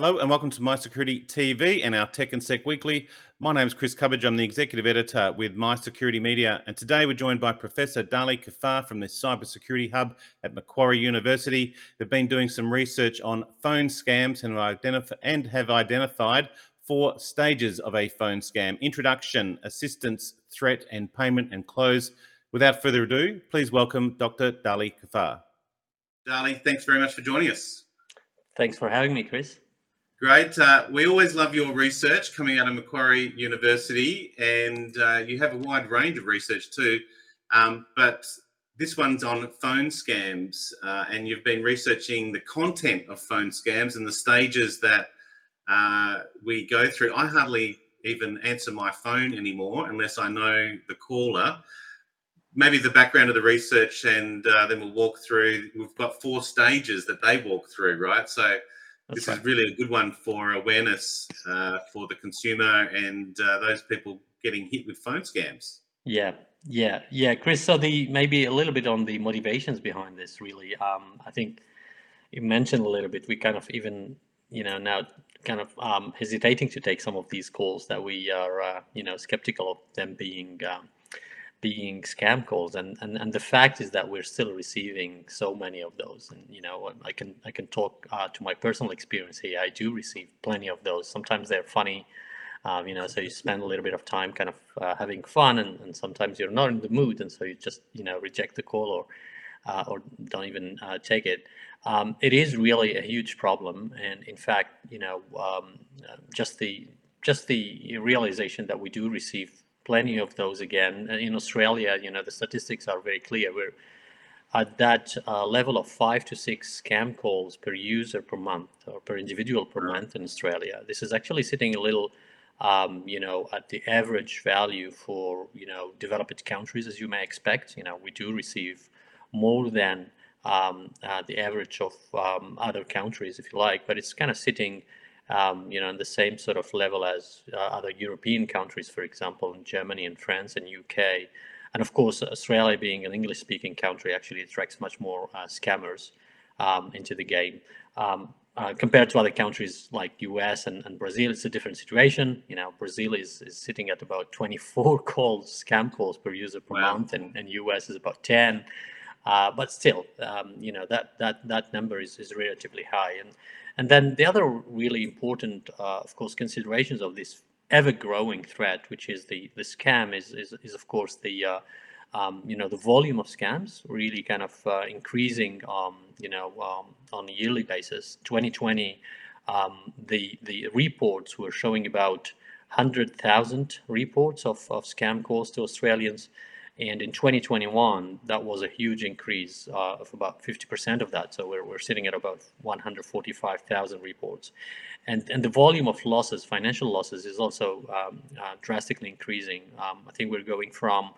Hello and welcome to My Security TV and our Tech and Sec Weekly. My name is Chris Cubbage. I'm the executive editor with My Security Media, and today we're joined by Professor Dali Kaafar from the Cybersecurity Hub at Macquarie University. They've been doing some research on phone scams and, identif- and have identified four stages of a phone scam: introduction, assistance, threat, and payment and close. Without further ado, please welcome Dr. Dali Kaafar. Dali, thanks very much for joining us. Thanks for having me, Chris. Great. Uh, we always love your research coming out of Macquarie University, and uh, you have a wide range of research too. Um, but this one's on phone scams, uh, and you've been researching the content of phone scams and the stages that uh, we go through. I hardly even answer my phone anymore unless I know the caller. Maybe the background of the research, and uh, then we'll walk through. We've got four stages that they walk through, right? So this right. is really a good one for awareness uh, for the consumer and uh, those people getting hit with phone scams. Yeah, yeah, yeah, Chris. So the maybe a little bit on the motivations behind this. Really, um, I think you mentioned a little bit. We kind of even you know now kind of um, hesitating to take some of these calls that we are uh, you know skeptical of them being um, being scam calls and, and and the fact is that we're still receiving so many of those. And you know i can i can talk uh, to my personal experience. Here i do receive plenty of those. Sometimes they're funny um, you know so you spend a little bit of time kind of uh, having fun and, and sometimes you're not in the mood and so you just you know reject the call or uh, or don't even uh, take it. Um, it is really a huge problem. And in fact you know um, just the just the realization that we do receive plenty of those again. In Australia, you know, the statistics are very clear. We're at that uh, level of five to six scam calls per user per month or per individual per month in Australia. This is actually sitting a little, um, you know, at the average value for, you know, developed countries, as you may expect. You know, we do receive more than um, uh, the average of um, other countries, if you like, but it's kind of sitting um, you know, in the same sort of level as uh, other European countries, for example, in Germany and France and UK. And of course, Australia being an English-speaking country actually attracts much more uh, scammers um, into the game. Um, uh, compared to other countries like US and, and, Brazil, it's a different situation. You know, Brazil is, is sitting at about 24 calls, scam calls per user per wow. month, and, and US is about 10. Uh, but still, um, you know, that, that, that number is, is relatively high. And and then the other really important, uh, of course, considerations of this ever-growing threat, which is the the scam, is is, is of course the uh, um, you know the volume of scams really kind of uh, increasing, um, you know, um, on a yearly basis. 2020, um, the the reports were showing about 100,000 reports of, of scam calls to Australians. And in 2021, that was a huge increase uh, of about 50% of that. So we're, we're sitting at about 145,000 reports. And, and the volume of losses, financial losses, is also um, uh, drastically increasing. Um, I think we're going from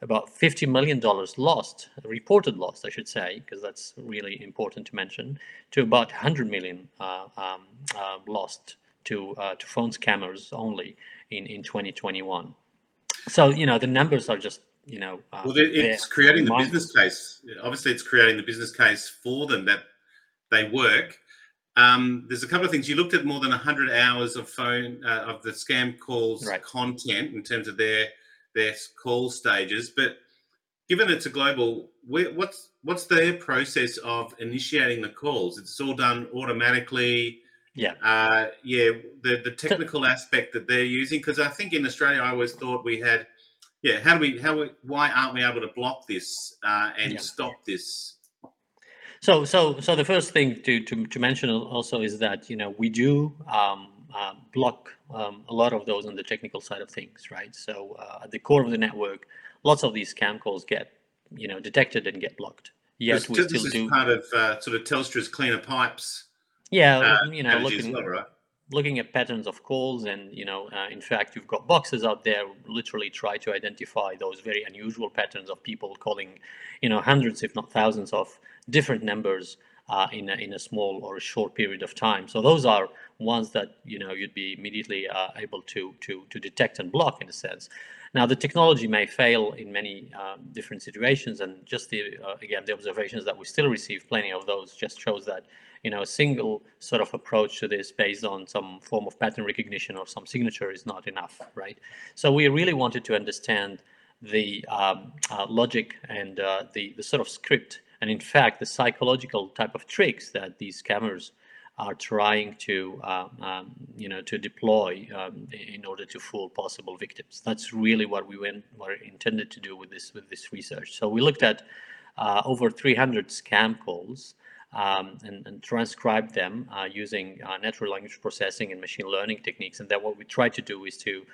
about $50 million lost, reported lost, I should say, because that's really important to mention, to about 100 million uh, um, uh, lost to, uh, to phone scammers only in, in 2021. So, you know, the numbers are just you know. Uh, well, it's creating the business case. Obviously, it's creating the business case for them that they work. Um, there's a couple of things. You looked at more than 100 hours of phone uh, of the scam calls right. content in terms of their their call stages, but given it's a global, what's what's their process of initiating the calls? It's all done automatically. Yeah. Uh, yeah. The the technical aspect that they're using, because I think in Australia, I always thought we had yeah, how do we how we, why aren't we able to block this uh, and yeah. stop this? So so so the first thing to, to to mention also is that you know we do um, uh, block um, a lot of those on the technical side of things, right? So uh, at the core of the network, lots of these scam calls get you know detected and get blocked. Yes, we still do. This is part of uh, sort of Telstra's cleaner pipes. Yeah, uh, you know, looking, well, right? Looking at patterns of calls and you know uh, in fact you've got boxes out there literally try to identify those very unusual patterns of people calling you know hundreds if not thousands of different numbers uh, in, a, in a small or a short period of time. So those are ones that you know you'd be immediately uh, able to to to detect and block in a sense Now, the technology may fail in many uh, different situations, and just the uh, again the observations that we still receive plenty of those just shows that you know a single sort of approach to this based on some form of pattern recognition or some signature is not enough, right? So we really wanted to understand the um, uh, logic and uh, the the sort of script, and in fact the psychological type of tricks that these scammers are trying to, uh, um, you know, to deploy um, in order to fool possible victims. That's really what we went, were intended to do with this with this research. So we looked at uh, over 300 scam calls um, and, and, transcribed them uh, using uh, natural language processing and machine learning techniques. And then what we try to do is to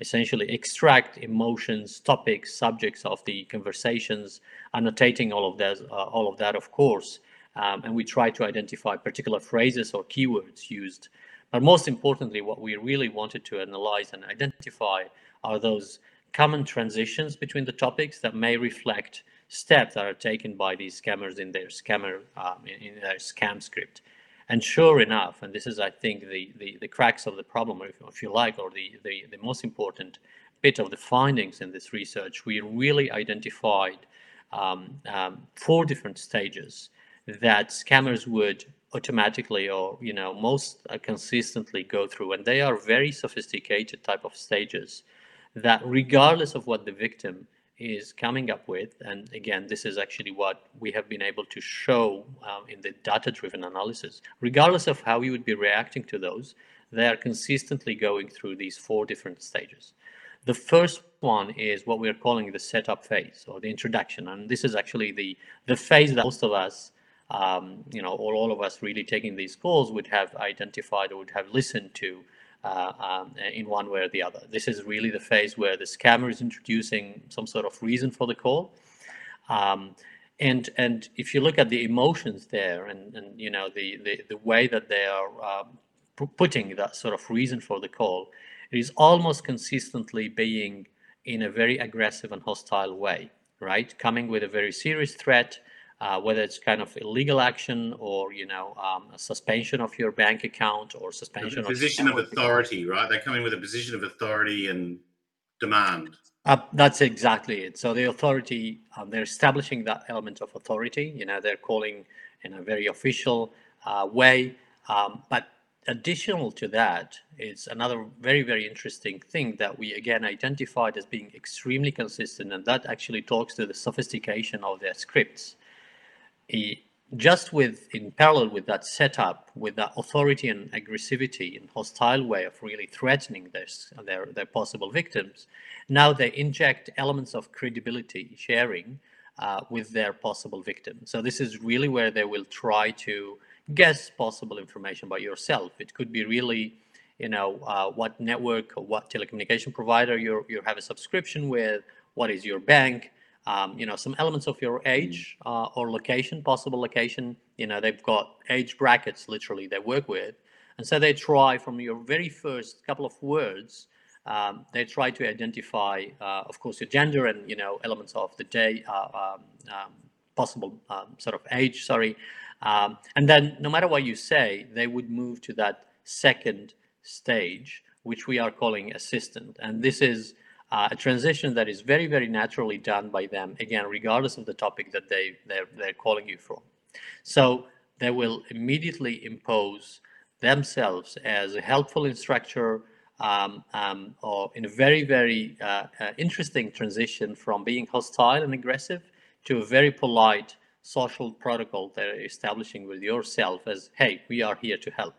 essentially extract emotions, topics, subjects of the conversations, annotating all of that, uh, all of that, of course, um, and we try to identify particular phrases or keywords used. But most importantly, what we really wanted to analyze and identify are those common transitions between the topics that may reflect steps that are taken by these scammers in their scammer um, in, their scam script. And sure enough, and this is, I think, the the, the cracks of the problem, if, if you like, or the, the the most important bit of the findings in this research, we really identified um, um, four different stages that scammers would automatically or you know most uh, consistently go through and they are very sophisticated type of stages that regardless of what the victim is coming up with and again this is actually what we have been able to show um, in the data driven analysis regardless of how you would be reacting to those they are consistently going through these four different stages. The first one is what we're calling the setup phase or the introduction and this is actually the the phase that most of us um, you know, all, all of us really taking these calls would have identified or would have listened to uh, um, in one way or the other. This is really the phase where the scammer is introducing some sort of reason for the call. Um, and and if you look at the emotions there and, and you know the, the, the way that they are uh, putting that sort of reason for the call, it is almost consistently being in a very aggressive and hostile way, right? Coming with a very serious threat, uh, whether it's kind of illegal action or you know um, a suspension of your bank account or suspension a position of, of authority right? They come in with a position of authority and demand. Uh, that's exactly it. So the authority um, they're establishing that element of authority. You know they're calling in a very official uh, way. Um, but additional to that is another very very interesting thing that we again identified as being extremely consistent and that actually talks to the sophistication of their scripts just with in parallel with that setup, with that authority and aggressivity and hostile way of really threatening their, their, their possible victims, now they inject elements of credibility sharing uh, with their possible victim. So this is really where they will try to guess possible information about yourself. It could be really, you know, uh, what network or what telecommunication provider you you have a subscription with, what is your bank, um, you know, some elements of your age mm. uh, or location, possible location. You know, they've got age brackets literally they work with. And so they try from your very first couple of words, um, they try to identify, uh, of course, your gender and, you know, elements of the day, uh, um, um possible um, sort of age, sorry. Um, and then no matter what you say, they would move to that second stage, which we are calling assistant. And this is uh, a transition that is very, very naturally done by them, again, regardless of the topic that they, they're, they're calling you from. So they will immediately impose themselves as a helpful instructor um, um, or in a very, very uh, uh, interesting transition from being hostile and aggressive to a very polite social protocol they're establishing with yourself as, hey, we are here to help.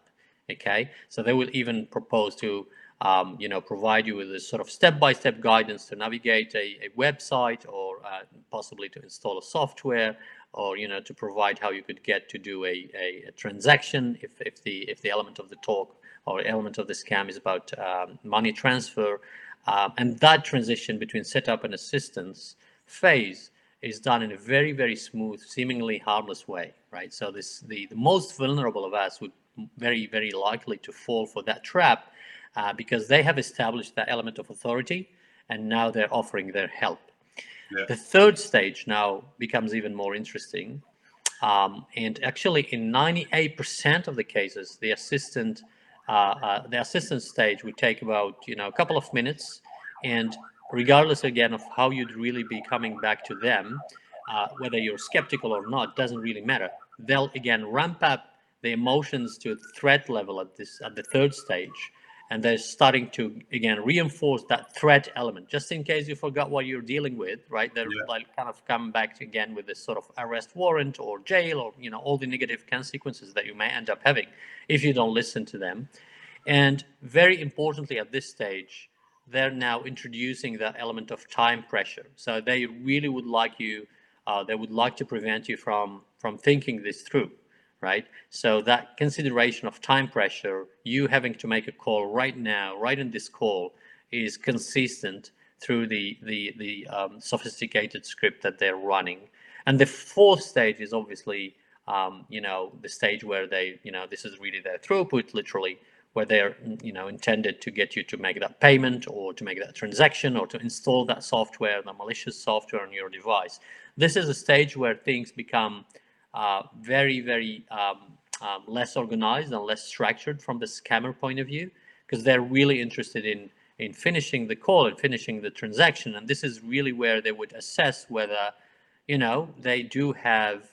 Okay, so they will even propose to um, you know, provide you with a sort of step-by-step guidance to navigate a, a website or uh, possibly to install a software or, you know, to provide how you could get to do a, a, a transaction if, if, the, if the element of the talk or element of the scam is about um, money transfer. Um, and that transition between setup and assistance phase is done in a very, very smooth, seemingly harmless way, right? So this the, the most vulnerable of us would very, very likely to fall for that trap uh, because they have established that element of authority and now they're offering their help. Yeah. The third stage now becomes even more interesting. Um, and actually, in 98% of the cases, the assistant, uh, uh, the assistant stage would take about you know a couple of minutes, and regardless again of how you'd really be coming back to them, uh, whether you're skeptical or not, doesn't really matter. They'll again ramp up the emotions to a threat level at this at the third stage, and they're starting to again reinforce that threat element. Just in case you forgot what you're dealing with right? They're yeah. like kind of come back again with this sort of arrest warrant or jail or you know all the negative consequences that you may end up having if you don't listen to them. And very importantly at this stage they're now introducing that element of time pressure. So they really would like you uh, they would like to prevent you from from thinking this through right? So that consideration of time pressure, you having to make a call right now, right in this call, is consistent through the the the um, sophisticated script that they're running. And the fourth stage is obviously, um, you know, the stage where they, you know, this is really their throughput, literally, where they're, you know, intended to get you to make that payment or to make that transaction or to install that software, the malicious software on your device. This is a stage where things become uh, very, very um, um, less organized and less structured from the scammer point of view, because they're really interested in in finishing the call and finishing the transaction. And this is really where they would assess whether, you know, they do have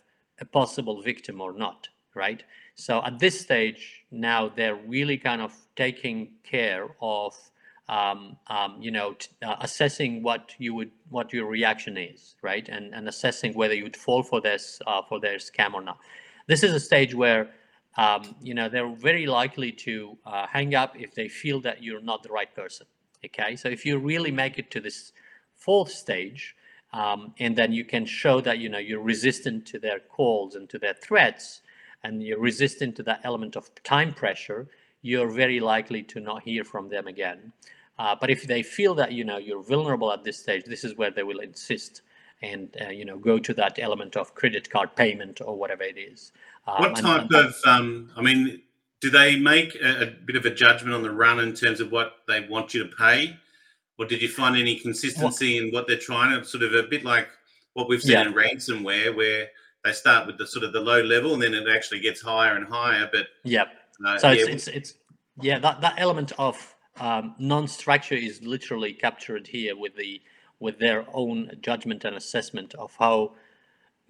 a possible victim or not, right? So at this stage, now they're really kind of taking care of um, um, you know, t- uh, assessing what you would, what your reaction is, right, and and assessing whether you would fall for this uh, for their scam or not. This is a stage where, um, you know, they're very likely to uh, hang up if they feel that you're not the right person. Okay, so if you really make it to this fourth stage, um, and then you can show that you know you're resistant to their calls and to their threats, and you're resistant to that element of time pressure you're very likely to not hear from them again. Uh, but if they feel that you know you're vulnerable at this stage, this is where they will insist and uh, you know go to that element of credit card payment or whatever it is. Um, what type and, and of? Um, I mean, do they make a, a, bit of a judgment on the run in terms of what they want you to pay, or did you find any consistency in what they're trying to sort of a bit like what we've seen yeah. in ransomware, where they start with the sort of the low level and then it actually gets higher and higher, but yep uh, so it's, it's, it's yeah that that element of um, non-structure is literally captured here with the with their own judgment and assessment of how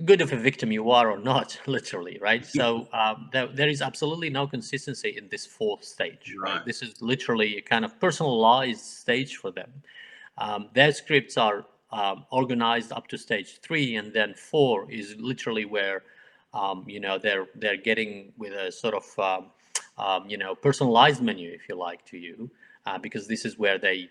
good of a victim you are or not literally right? So um, there, there is absolutely no consistency in this fourth stage right, right? this is literally a kind of personalized stage for them. Um, their scripts are um, organized up to stage three and then four is literally where um, you know they're they're getting with a sort of um, you know, personalized menu, if you like, to you, uh, because this is where they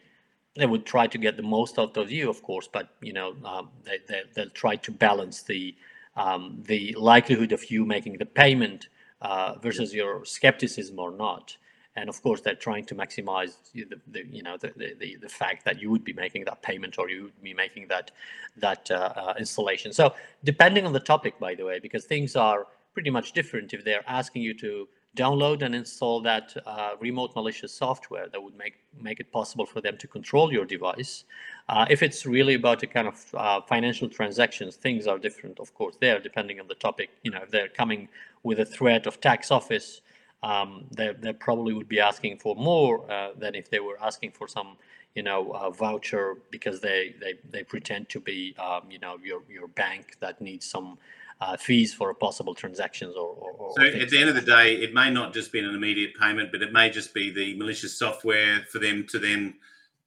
they would try to get the most out of you, of course, but you know, um, they, they they'll try to balance the um, the likelihood of you making the payment uh, versus your skepticism or not. And of course, they're trying to maximize the, the you know the, the, the fact that you would be making that payment or you would be making that that uh, uh, installation. So depending on the topic, by the way, because things are pretty much different if they're asking you to download and install that uh, remote malicious software that would make make it possible for them to control your device. Uh, if it's really about a kind of uh, financial transactions, things are different, of course, there, depending on the topic. You know, if they're coming with a threat of tax office, um, they, they probably would be asking for more uh, than if they were asking for some, you know, voucher because they, they, they pretend to be, um, you know, your, your bank that needs some uh, fees for possible transactions or, or, or so at the end of the day it may not just be an immediate payment but it may just be the malicious software for them to then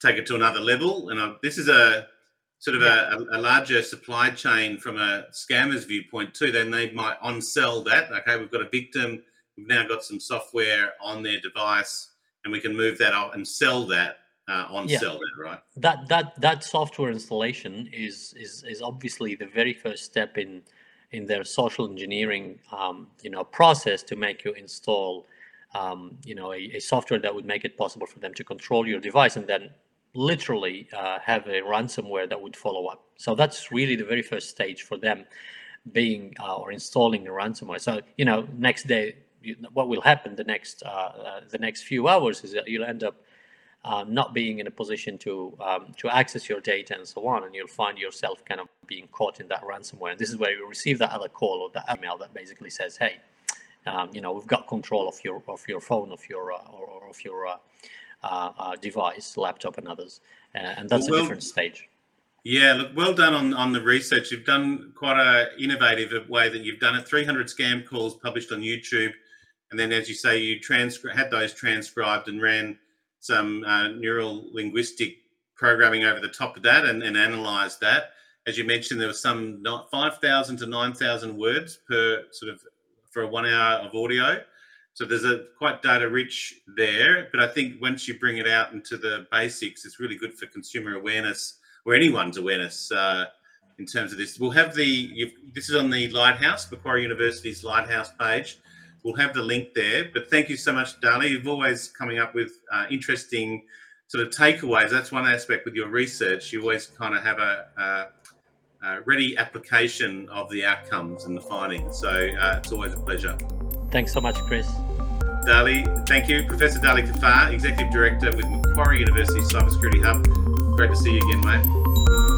take it to another level and uh, this is a sort of yeah. a, a, larger supply chain from a scammer's viewpoint too then they might on sell that okay we've got a victim we've now got some software on their device and we can move that out and sell that uh, on yeah. sell that right that that that software installation is is is obviously the very first step in in their social engineering um, you know process to make you install um, you know a, a, software that would make it possible for them to control your device and then literally uh, have a ransomware that would follow up. So that's really the very first stage for them being uh, or installing a ransomware. So you know next day what will happen the next uh, uh, the next few hours is that you'll end up uh, not being in a position to um, to access your data and so on, and you'll find yourself kind of being caught in that ransomware. And this is where you receive that other call or that email that basically says, "Hey, um, you know, we've got control of your of your phone, of your uh, or, or, of your uh, uh, uh device, laptop, and others, and that's well, a different stage. Yeah, look, well done on, on the research. You've done quite a innovative way that you've done it. 300 scam calls published on YouTube, and then, as you say, you transcri- had those transcribed and ran some uh, neural linguistic programming over the top of that and, and analysed that. As you mentioned, there was some 5,000 to 9,000 words per sort of for a one hour of audio. So there's a quite data rich there, but I think once you bring it out into the basics, it's really good for consumer awareness or anyone's awareness uh, in terms of this. We'll have the this is on the Lighthouse, Macquarie University's Lighthouse page. We'll have the link there. But thank you so much, Dali. You've always coming up with uh, interesting sort of takeaways. That's one aspect with your research. You always kind of have a, a, a ready application of the outcomes and the findings. So uh, it's always a pleasure. Thanks so much, Chris. Dali, thank you. Professor Dali Kaafar, Executive Director with Macquarie University Cybersecurity Hub. Great to see you again, mate.